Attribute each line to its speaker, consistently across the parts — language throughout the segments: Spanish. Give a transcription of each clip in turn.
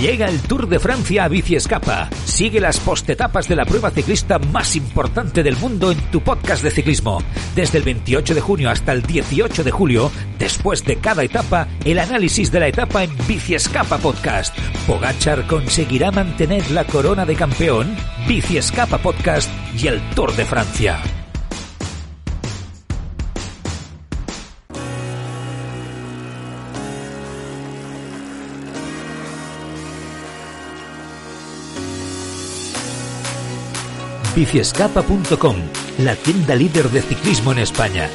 Speaker 1: Llega el Tour de Francia a Bici Escapa. Sigue las postetapas de la prueba ciclista más importante del mundo en tu podcast de ciclismo. Desde el 28 de junio hasta el 18 de julio, después de cada etapa, el análisis de la etapa en Bici Escapa Podcast. ¿Pogachar conseguirá mantener la corona de campeón? Bici Escapa Podcast y el Tour de Francia. biciescapa.com, la tienda líder de ciclismo en España.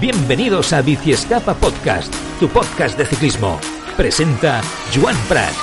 Speaker 1: Bienvenidos a Biciescapa Podcast, tu podcast de ciclismo. Presenta Joan Prats.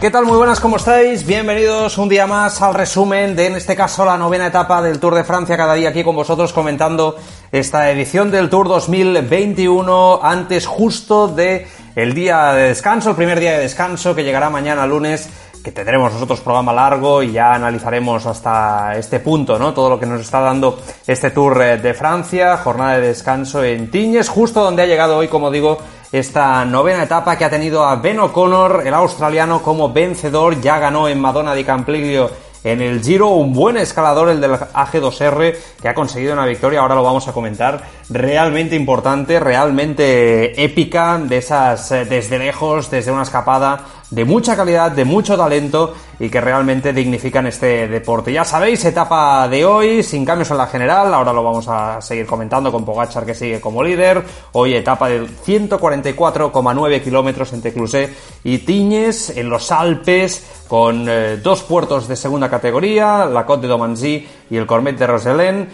Speaker 2: ¿Qué tal? Muy buenas, ¿cómo estáis? Bienvenidos un día más al resumen de, en este caso, la novena etapa del Tour de Francia. Cada día aquí con vosotros comentando esta edición del Tour 2021, antes justo de el día de descanso, el primer día de descanso que llegará mañana lunes, que tendremos nosotros programa largo y ya analizaremos hasta este punto, ¿no? Todo lo que nos está dando este Tour eh, de Francia, jornada de descanso en Tiñes, justo donde ha llegado hoy, como digo, esta novena etapa que ha tenido a Ben O'Connor, el australiano, como vencedor, ya ganó en Madonna di Campiglio en el Giro, un buen escalador el del AG2R que ha conseguido una victoria, ahora lo vamos a comentar, realmente importante, realmente épica, de esas eh, desde lejos, desde una escapada de mucha calidad, de mucho talento y que realmente dignifican este deporte. Ya sabéis, etapa de hoy, sin cambios en la general, ahora lo vamos a seguir comentando con Pogachar que sigue como líder. Hoy etapa de 144,9 kilómetros entre Clusé y Tiñes, en los Alpes, con eh, dos puertos de segunda categoría, la Côte de Domanzy y el Cormet de Rosellen,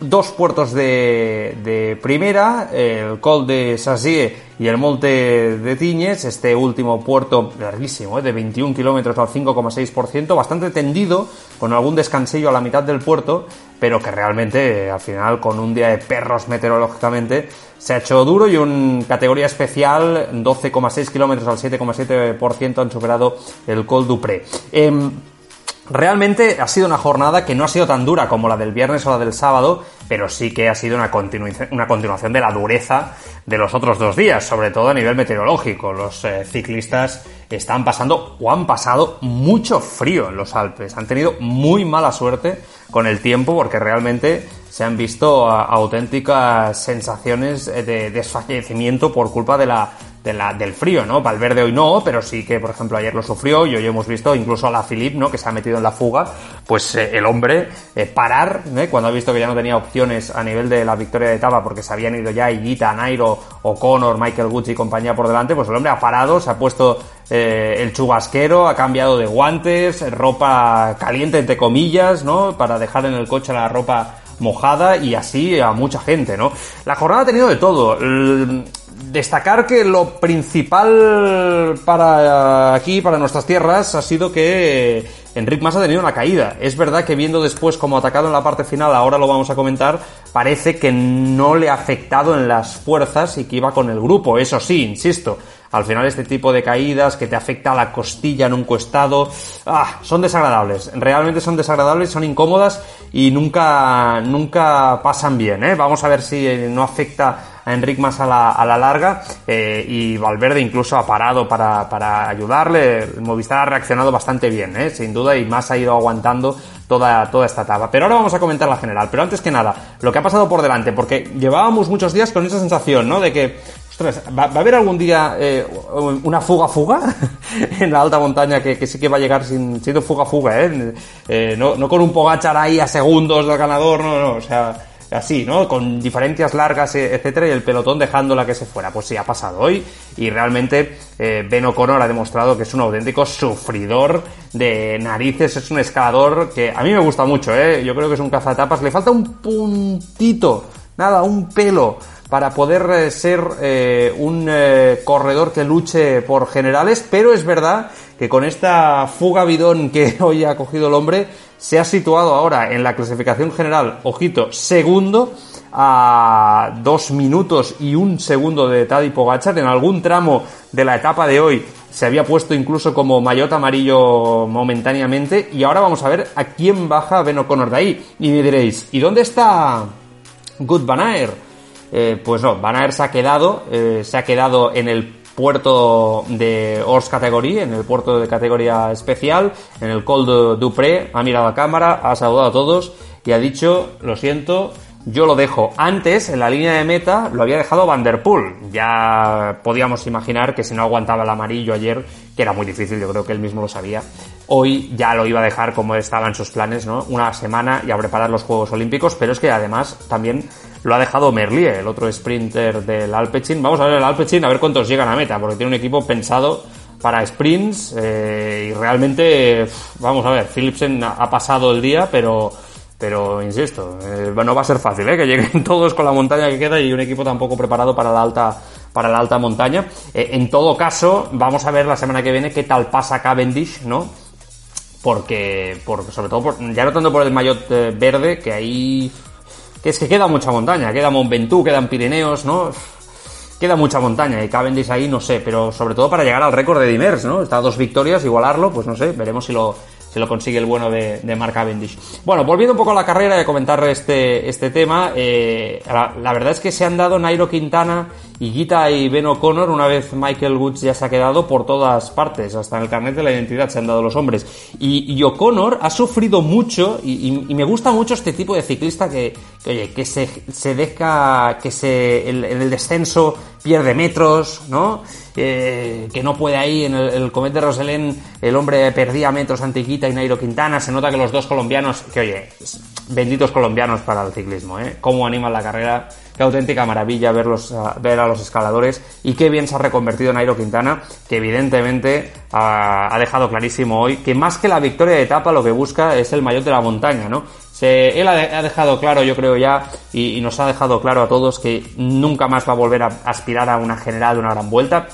Speaker 2: dos puertos de, de primera, el Col de Sassier y el Monte de Tiñes, este último puerto larguísimo, ¿eh? de 21 kilómetros al 5,6%, bastante tendido, con algún descansillo a la mitad del puerto, pero que realmente al final con un día de perros meteorológicamente se ha hecho duro y un categoría especial, 12,6 kilómetros al 7,7% han superado el Col Dupré. Em, Realmente ha sido una jornada que no ha sido tan dura como la del viernes o la del sábado, pero sí que ha sido una, una continuación de la dureza de los otros dos días, sobre todo a nivel meteorológico. Los eh, ciclistas están pasando o han pasado mucho frío en los Alpes. Han tenido muy mala suerte con el tiempo porque realmente se han visto auténticas sensaciones de desfallecimiento por culpa de la del frío, ¿no? Valverde hoy no, pero sí que, por ejemplo, ayer lo sufrió y hoy hemos visto incluso a la Philip, ¿no? Que se ha metido en la fuga, pues eh, el hombre eh, parar, ¿eh? cuando ha visto que ya no tenía opciones a nivel de la victoria de etapa porque se habían ido ya Higuita, Nairo, O'Connor, Michael Gucci y compañía por delante, pues el hombre ha parado, se ha puesto el chubasquero, ha cambiado de guantes, ropa caliente entre comillas, ¿no? Para dejar en el coche la ropa mojada y así a mucha gente, ¿no? La jornada ha tenido de todo destacar que lo principal para aquí, para nuestras tierras, ha sido que Enric Mas ha tenido una caída. Es verdad que viendo después cómo ha atacado en la parte final, ahora lo vamos a comentar, parece que no le ha afectado en las fuerzas y que iba con el grupo. Eso sí, insisto, al final este tipo de caídas que te afecta a la costilla en un costado, ah, son desagradables. Realmente son desagradables, son incómodas y nunca, nunca pasan bien. ¿eh? Vamos a ver si no afecta a Enric más a la, a la larga eh, y Valverde incluso ha parado para, para ayudarle. Movistar ha reaccionado bastante bien, ¿eh? sin duda, y más ha ido aguantando toda, toda esta etapa. Pero ahora vamos a comentar la general. Pero antes que nada, lo que ha pasado por delante, porque llevábamos muchos días con esa sensación, ¿no? De que, ostras, ¿va, a haber algún día eh, una fuga-fuga en la alta montaña que, que, sí que va a llegar sin, siendo fuga-fuga, ¿eh? ¿eh? no, no con un Pogachar ahí a segundos del ganador, no, no, o sea así, ¿no? Con diferencias largas, e, etcétera, y el pelotón dejándola que se fuera. Pues sí, ha pasado hoy y realmente eh, Ben O'Connor ha demostrado que es un auténtico sufridor de narices, es un escalador que a mí me gusta mucho, ¿eh? Yo creo que es un cazatapas, le falta un puntito, nada, un pelo para poder eh, ser eh, un eh, corredor que luche por generales, pero es verdad que con esta fuga bidón que hoy ha cogido el hombre, se ha situado ahora en la clasificación general, ojito, segundo, a dos minutos y un segundo de Tadej Pogachar. En algún tramo de la etapa de hoy se había puesto incluso como maillot amarillo momentáneamente. Y ahora vamos a ver a quién baja Ben O'Connor de ahí. Y me diréis, ¿y dónde está Good Van eh, pues no, Van se ha quedado, eh, se ha quedado en el puerto de Ors Category, en el puerto de categoría especial, en el Col Dupré, ha mirado a cámara, ha saludado a todos y ha dicho, lo siento, yo lo dejo. Antes, en la línea de meta, lo había dejado Van Der Poel. Ya podíamos imaginar que si no aguantaba el amarillo ayer, que era muy difícil, yo creo que él mismo lo sabía, hoy ya lo iba a dejar como estaba en sus planes, ¿no? Una semana y a preparar los Juegos Olímpicos, pero es que además también lo ha dejado Merlier, el otro sprinter del Alpecin. Vamos a ver el Alpecin, a ver cuántos llegan a meta, porque tiene un equipo pensado para sprints eh, y realmente, vamos a ver, Philipsen ha pasado el día, pero pero insisto, eh, no va a ser fácil, ¿eh? que lleguen todos con la montaña que queda y un equipo tampoco preparado para la alta, para la alta montaña. Eh, en todo caso, vamos a ver la semana que viene qué tal pasa Cavendish, ¿no? Porque, porque sobre todo, por, ya no tanto por el maillot verde, que ahí, es que queda mucha montaña, queda Mont Ventoux, quedan Pirineos, ¿no? Queda mucha montaña y Cavendish ahí, no sé, pero sobre todo para llegar al récord de Dimers, ¿no? Está a dos victorias, igualarlo, pues no sé, veremos si lo, lo consigue el bueno de, Mark Cavendish. Bueno, volviendo un poco a la carrera y a comentar este, este tema, eh, la, verdad es que se han dado Nairo Quintana y Guita y Ben O'Connor, una vez Michael Woods ya se ha quedado por todas partes, hasta en el carnet de la identidad se han dado los hombres. Y, O'Connor ha sufrido mucho, y, me gusta mucho este tipo de ciclista que, oye, que se, deja, que se, en el descenso pierde metros, ¿no? que no puede ahí en el, el Comet de Roselén, el hombre perdía metros Antiquita y Nairo Quintana, se nota que los dos colombianos, que oye, benditos colombianos para el ciclismo, ¿eh? Cómo animan la carrera, qué auténtica maravilla verlos, ver a los escaladores y qué bien se ha reconvertido Nairo Quintana, que evidentemente ha, dejado clarísimo hoy que más que la victoria de etapa lo que busca es el mayor de la montaña, ¿no? Él ha, dejado claro, yo creo ya, y, nos ha dejado claro a todos que nunca más va a volver a aspirar a una general de una gran vuelta.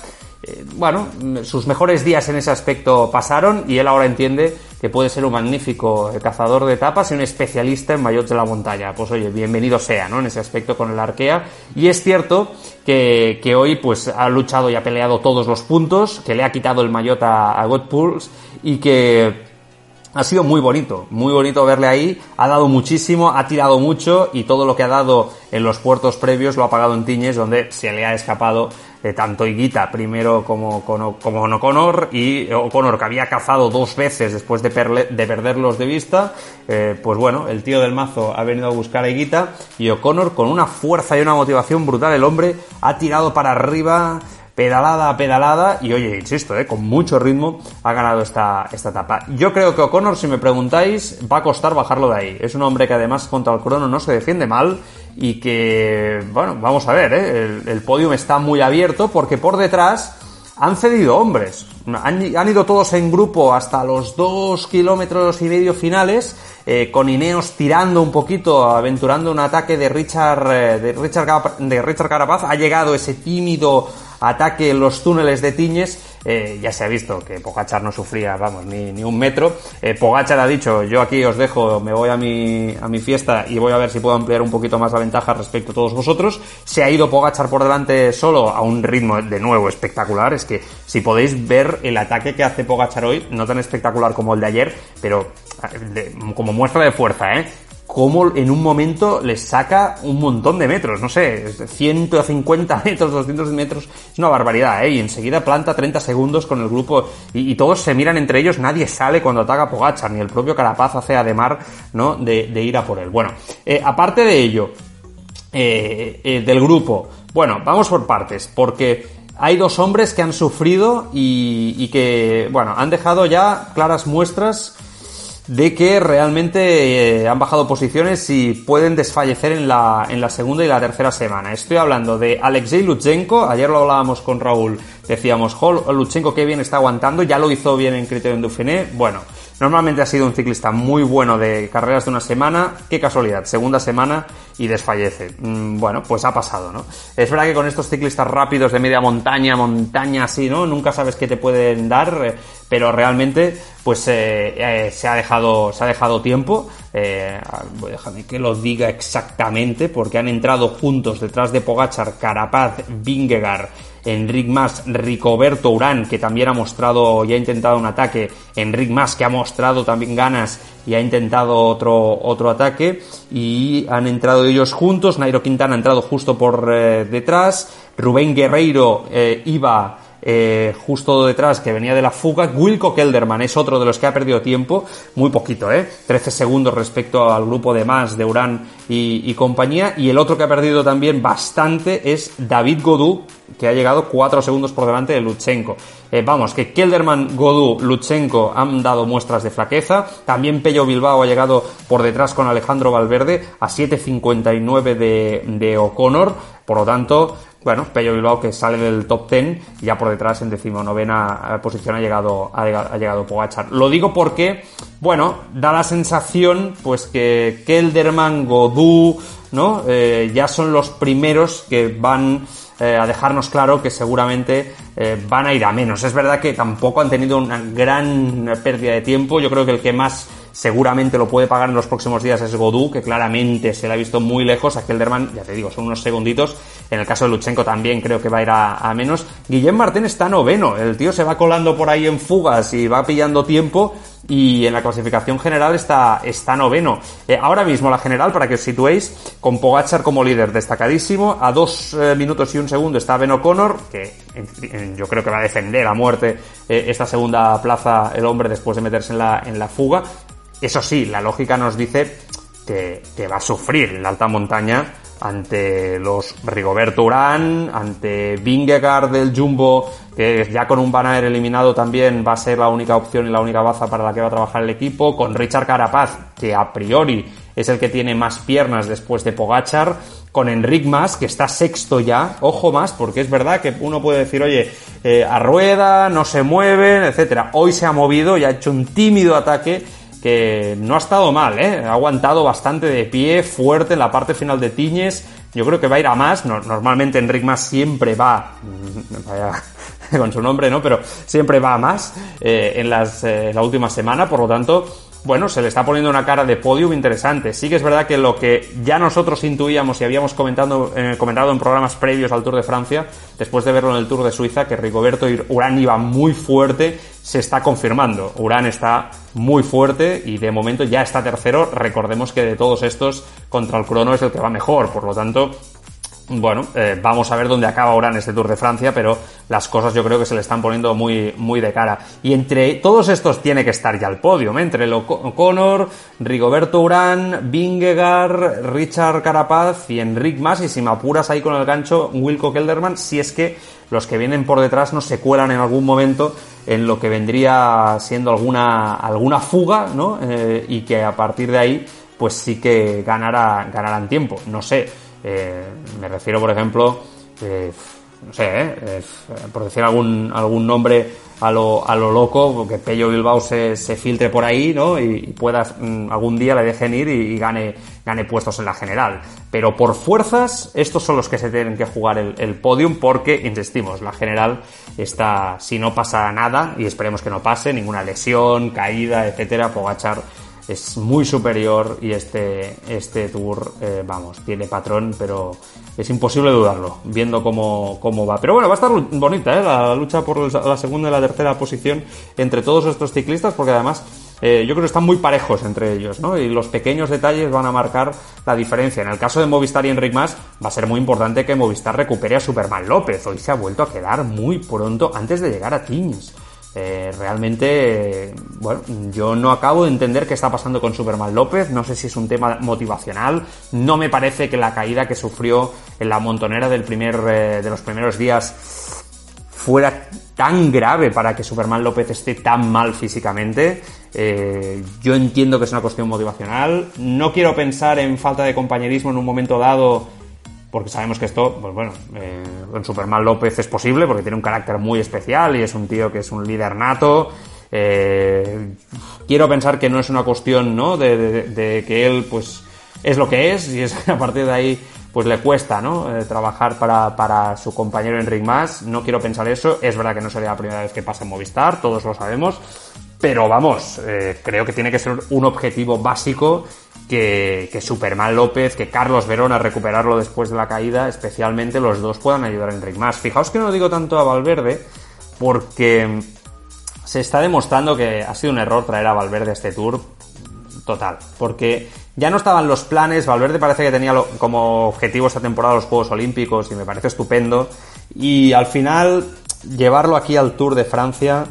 Speaker 2: Eh, bueno, sus mejores días en ese aspecto pasaron y él ahora entiende que puede ser un magnífico cazador de etapas y un especialista en mayots de la montaña. Pues oye, bienvenido sea, ¿no? En ese aspecto con el Arkea. Y es cierto que, que hoy pues ha luchado y ha peleado todos los puntos, que le ha quitado el maillot a, a y que ha sido muy bonito, muy bonito verle ahí, ha dado muchísimo, ha tirado mucho y todo lo que ha dado en los puertos previos lo ha pagado en Tiñes, donde se le ha escapado de tanto Higuita primero como, como, como y O'Connor que había cazado dos veces después de, de perderlos de vista, eh, pues bueno, el tío del mazo ha venido a buscar a Higuita y O'Connor con una fuerza y una motivación brutal, el hombre ha tirado para arriba, pedalada a pedalada y oye, insisto, eh, con mucho ritmo ha ganado esta, esta etapa. Yo creo que O'Connor, si me preguntáis, va a costar bajarlo de ahí. Es un hombre que además contra el crono no se defiende mal y que, bueno, vamos a ver, eh, el, podium está muy abierto porque por detrás han cedido hombres. Han, han, ido todos en grupo hasta los dos kilómetros y medio finales, eh, con Ineos tirando un poquito, aventurando un ataque de Richard, eh, de Richard, de Richard Carapaz. Ha llegado ese tímido ataque en los túneles de Tiñes, eh, ya se ha visto que Pogachar no sufría, vamos, ni, ni un metro. Eh, Pogachar ha dicho, yo aquí os dejo, me voy a mi, a mi fiesta y voy a ver si puedo ampliar un poquito más la ventaja respecto a todos vosotros. Se ha ido Pogachar por delante solo a un ritmo de nuevo espectacular. Es que si podéis ver el ataque que hace Pogachar hoy, no tan espectacular como el de ayer, pero eh, como muestra de fuerza, ¿eh? Cómo en un momento les saca un montón de metros, no sé, 150 metros, 200 metros, es una barbaridad, ¿eh? Y enseguida planta 30 segundos con el grupo y, todos se miran entre ellos, nadie sale cuando ataca Pogachar, ni el propio Carapaz hace ademar, ¿no? De, ir a por él. Bueno, eh, aparte de ello, eh, eh, del grupo, bueno, vamos por partes, porque hay dos hombres que han sufrido y, y que, bueno, han dejado ya claras muestras de que realmente eh, han bajado posiciones y pueden desfallecer en la, en la segunda y la tercera semana. Estoy hablando de Alexei Lutsenko, ayer lo hablábamos con Raúl, decíamos, Lutsenko qué bien está aguantando, ya lo hizo bien en Criterion Dauphiné, bueno, Normalmente ha sido un ciclista muy bueno de carreras de una semana. Qué casualidad, segunda semana y desfallece. Mm, bueno, pues ha pasado, ¿no? Es verdad que con estos ciclistas rápidos de media montaña, montaña así, ¿no? Nunca sabes qué te pueden dar, eh, pero realmente, pues eh, se, ha dejado, se ha dejado tiempo. déjame que lo diga exactamente, porque han entrado juntos detrás de Pogachar, Carapaz, Vingegaard, Enric Mas, Ricoberto Urán, que también ha mostrado y ha intentado un ataque, Enric Mas, que ha mostrado también ganas y ha intentado otro, otro ataque, y han entrado ellos juntos, Nairo Quintana ha entrado justo por eh, detrás, Rubén Guerreiro eh, iba eh, justo detrás que venía de la fuga. Wilco Kelderman es otro de los que ha perdido tiempo, muy poquito, ¿eh? 13 segundos respecto al grupo de más de Urán y, compañía. Y el otro que ha perdido también bastante es David Godú, que ha llegado 4 segundos por delante de Luchenko. Eh, vamos, que Kelderman, Godú, Luchenko han dado muestras de flaqueza. También Pello Bilbao ha llegado por detrás con Alejandro Valverde a 7.59 de, de O'Connor. Por lo tanto, bueno, Pello Bilbao que sale del top 10 y ya por detrás en decimonovena posición ha llegado, ha llegado, Pogachar. Lo digo porque, bueno, da la sensación pues que Kelderman, Godú, ¿no? Eh, ya son los primeros que van eh, a dejarnos claro que seguramente eh, van a ir a menos. Es verdad que tampoco han tenido una gran pérdida de tiempo. Yo creo que el que más seguramente lo puede pagar en los próximos días es Godú, que claramente se le ha visto muy lejos. A Kelderman, ya te digo, son unos segunditos. En el caso de Luchenko también creo que va a ir a, menos. Guillem Martín está noveno. El tío se va colando por ahí en fugas y va pillando tiempo y en la clasificación general está, está noveno. Eh, ahora mismo la general, para que os situéis, con Pogachar como líder destacadísimo, a dos eh, minutos y un segundo está Ben O'Connor, que yo creo que va a defender a muerte eh, esta segunda plaza el hombre después de meterse en la, en la fuga. Eso sí, la lógica nos dice que, va a sufrir en la alta montaña ante los Rigoberto Urán, ante Vingegaard del Jumbo, que ya con un Van eliminado también va a ser la única opción y la única baza para la que va a trabajar el equipo, con Richard Carapaz, que a priori es el que tiene más piernas después de Pogachar, con Enric Mas, que está sexto ya, ojo más, porque es verdad que uno puede decir, oye, eh, a rueda, no se mueven, etcétera. Hoy se ha movido y ha hecho un tímido ataque que no ha estado mal, ¿eh? ha aguantado bastante de pie, fuerte en la parte final de Tiñes. Yo creo que va a ir a más. normalmente Enric Mas siempre va, con su nombre, ¿no? Pero siempre va a más eh, en, las, eh, la última semana. Por lo tanto, bueno, se le está poniendo una cara de podium interesante. Sí que es verdad que lo que ya nosotros intuíamos y habíamos comentado, eh, comentado en programas previos al Tour de Francia, después de verlo en el Tour de Suiza, que Rigoberto Urán iba muy fuerte, se está confirmando. Urán está muy fuerte y de momento ya está tercero. Recordemos que de todos estos, contra el crono es el que va mejor. Por lo tanto, bueno, eh, vamos a ver dónde acaba ahora en este Tour de Francia, pero las cosas yo creo que se le están poniendo muy, muy de cara. Y entre todos estos tiene que estar ya el podio, ¿eh? entre O'Connor, Rigoberto Urán, Vingegaard, Richard Carapaz y Enric Mas, y si me apuras ahí con el gancho, Wilco Kelderman, si es que los que vienen por detrás no se cuelan en algún momento en lo que vendría siendo alguna, alguna fuga, ¿no? Eh, y que a partir de ahí, pues sí que ganará, ganarán tiempo. No sé, eh, me refiero, por ejemplo, eh, no sé, eh, por decir algún, algún nombre a lo, a lo loco, que Pello Bilbao se, se filtre por ahí, ¿no? Y, pueda mm, algún día le dejen ir y, gane, gane puestos en la general. Pero por fuerzas, estos son los que se tienen que jugar el, podium porque, insistimos, la general está, si no pasa nada, y esperemos que no pase, ninguna lesión, caída, etcétera, Pogachar es muy superior y este, este tour, eh, vamos, tiene patrón, pero es imposible dudarlo, viendo cómo, cómo va. Pero bueno, va a estar bonita ¿eh? la lucha por la segunda y la tercera posición entre todos estos ciclistas, porque además eh, yo creo que están muy parejos entre ellos, ¿no? Y los pequeños detalles van a marcar la diferencia. En el caso de Movistar y Enric Mas, va a ser muy importante que Movistar recupere a Superman López. Hoy se ha vuelto a quedar muy pronto antes de llegar a Teams. Eh, realmente, bueno, yo no acabo de entender qué está pasando con Superman López, no sé si es un tema motivacional, no me parece que la caída que sufrió en la montonera del primer, eh, de los primeros días fuera tan grave para que Superman López esté tan mal físicamente. Eh, yo entiendo que es una cuestión motivacional, no quiero pensar en falta de compañerismo en un momento dado porque sabemos que esto, pues bueno, eh, con Superman López es posible porque tiene un carácter muy especial y es un tío que es un líder nato. Eh, quiero pensar que no es una cuestión, ¿no? De, que él, pues, es lo que es y es a partir de ahí, pues le cuesta, ¿no? Eh, trabajar para, para su compañero Enric Mas. No quiero pensar eso. Es verdad que no sería la primera vez que pasa en Movistar, todos lo sabemos. Pero vamos, eh, creo que tiene que ser un objetivo básico que, Superman López, que Carlos Verona recuperarlo después de la caída, especialmente los dos puedan ayudar a Enric Más. Fijaos que no lo digo tanto a Valverde, porque se está demostrando que ha sido un error traer a Valverde a este tour total, porque ya no estaban los planes, Valverde parece que tenía como objetivo esta temporada los Juegos Olímpicos y me parece estupendo, y al final llevarlo aquí al Tour de Francia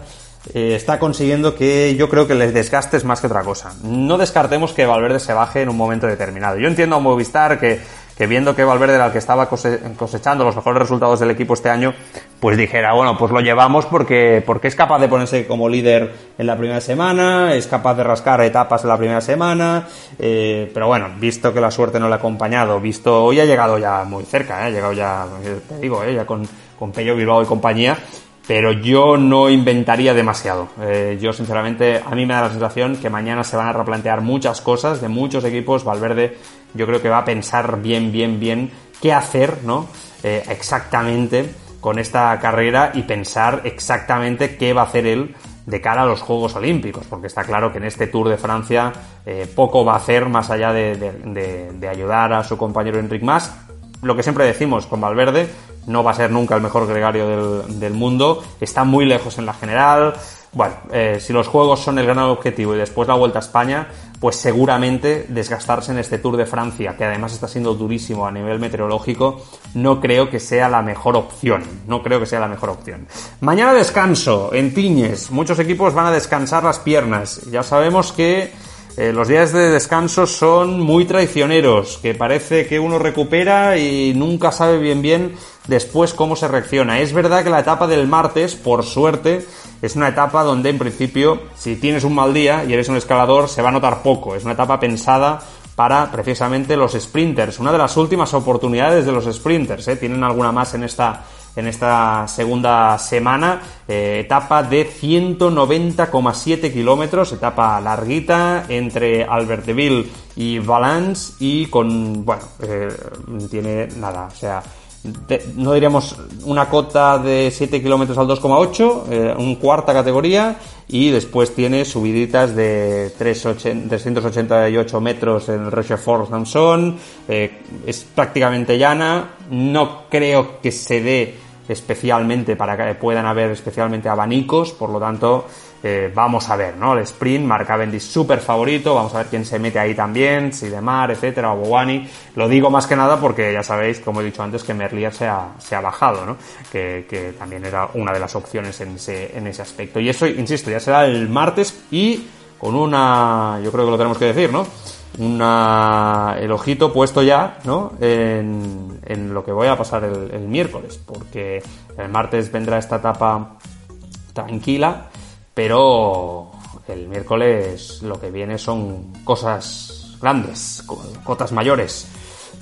Speaker 2: eh, está consiguiendo que yo creo que les desgastes más que otra cosa. No descartemos que Valverde se baje en un momento determinado. Yo entiendo a Movistar que, que viendo que Valverde era el que estaba cosechando los mejores resultados del equipo este año, pues dijera, bueno, pues lo llevamos porque, porque es capaz de ponerse como líder en la primera semana, es capaz de rascar etapas en la primera semana, eh, pero bueno, visto que la suerte no le ha acompañado, visto, hoy ha llegado ya muy cerca, ¿eh? ha llegado ya, te digo, ya con, con Bilbao y compañía, pero yo no inventaría demasiado. Eh, yo, sinceramente, a mí me da la sensación que mañana se van a replantear muchas cosas de muchos equipos. Valverde, yo creo que va a pensar bien, bien, bien qué hacer, ¿no? Eh, exactamente con esta carrera y pensar exactamente qué va a hacer él de cara a los Juegos Olímpicos, porque está claro que en este Tour de Francia eh, poco va a hacer más allá de, de, ayudar a su compañero Enric Mas. Lo que siempre decimos con Valverde, no va a ser nunca el mejor gregario del, mundo, está muy lejos en la general. Bueno, eh, si los juegos son el gran objetivo y después la vuelta a España, pues seguramente desgastarse en este Tour de Francia, que además está siendo durísimo a nivel meteorológico, no creo que sea la mejor opción. No creo que sea la mejor opción. Mañana descanso en Tiñes. Muchos equipos van a descansar las piernas. Ya sabemos que eh, los días de descanso son muy traicioneros, que parece que uno recupera y nunca sabe bien bien después cómo se reacciona. Es verdad que la etapa del martes, por suerte, es una etapa donde en principio, si tienes un mal día y eres un escalador, se va a notar poco. Es una etapa pensada para precisamente los sprinters. Una de las últimas oportunidades de los sprinters. ¿eh? Tienen alguna más en esta en esta segunda semana, eh, etapa de 190,7 kilómetros, etapa larguita entre Albertville y Valence y con, bueno, eh, tiene nada, o sea, no diríamos una cota de 7 kilómetros al 2,8, eh, un cuarta categoría, y después tiene subiditas de 388 metros en el Rochefort Samson, eh, es prácticamente llana, no creo que se dé especialmente para que puedan haber especialmente abanicos, por lo tanto eh, vamos a ver, ¿no? El sprint, Mark Cavendish súper favorito, vamos a ver quién se mete ahí también, si Mar, etcétera, o Bowani. Lo digo más que nada porque ya sabéis, como he dicho antes, que Merlier se ha, se ha bajado, ¿no? Que, que, también era una de las opciones en ese, en ese aspecto. Y eso, insisto, ya será el martes y con una, yo creo que lo tenemos que decir, ¿no? Una, el ojito puesto ya, ¿no? En, en lo que voy a pasar el, el miércoles, porque el martes vendrá esta etapa tranquila pero el miércoles lo que viene son cosas grandes, cotas mayores,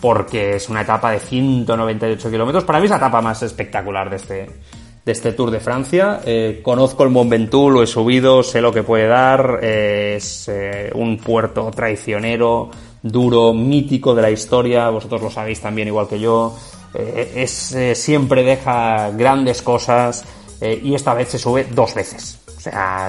Speaker 2: porque es una etapa de 198 kilómetros. Para mí es la etapa más espectacular de este, de este Tour de Francia. Eh, conozco el Mont Ventoux, lo he subido, sé lo que puede dar. Eh, es eh, un puerto traicionero, duro, mítico de la historia. Vosotros lo sabéis también igual que yo. es siempre deja grandes cosas y esta vez se sube dos veces.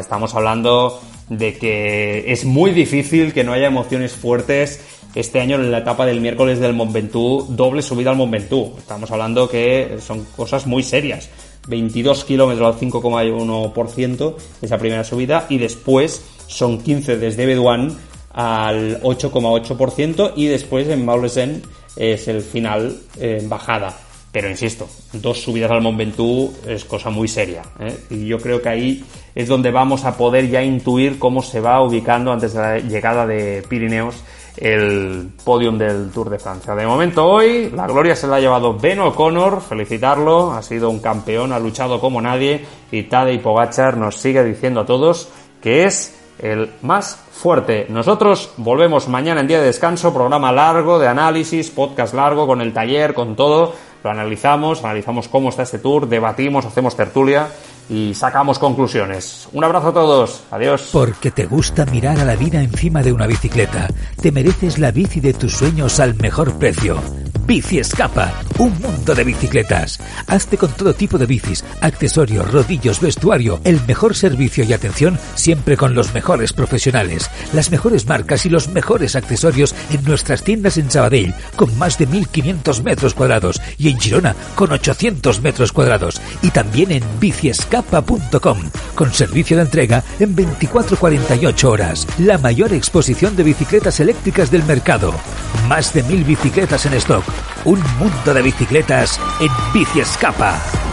Speaker 2: Estamos hablando de que es muy difícil que no haya emociones fuertes este año en la etapa del miércoles del Mont Ventoux, doble subida al Mont Ventoux. Estamos hablando que son cosas muy serias. 22 kilómetros al 5,1% esa primera subida y después son 15 desde Bedouin al 8,8% y después en Maulesen es el final en bajada. Pero insisto, dos subidas al Mont Ventoux es cosa muy seria. ¿eh? Y yo creo que ahí es donde vamos a poder ya intuir cómo se va ubicando antes de la llegada de Pirineos el podium del Tour de Francia. De momento hoy la gloria se la ha llevado Ben O'Connor, felicitarlo, ha sido un campeón, ha luchado como nadie y Tadej Pogachar nos sigue diciendo a todos que es el más fuerte. Nosotros volvemos mañana en día de descanso, programa largo de análisis, podcast largo con el taller, con todo lo analizamos, analizamos cómo está este tour, debatimos, hacemos tertulia y sacamos conclusiones. Un abrazo a todos, adiós.
Speaker 1: Porque te gusta mirar a la vida encima de una bicicleta, te mereces la bici de tus sueños al mejor precio. Bici Escapa un mundo de bicicletas. Hazte con todo tipo de bicis, accesorios, rodillos, vestuario, el mejor servicio y atención siempre con los mejores profesionales, las mejores marcas y los mejores accesorios en nuestras tiendas en Sabadell con más de 1500 metros cuadrados y en Girona con 800 metros cuadrados y también en biciescapa.com con servicio de entrega en 24-48 horas. La mayor exposición de bicicletas eléctricas del mercado. Más de mil bicicletas en stock. Un mundo de bicicletas en Bici Escapa.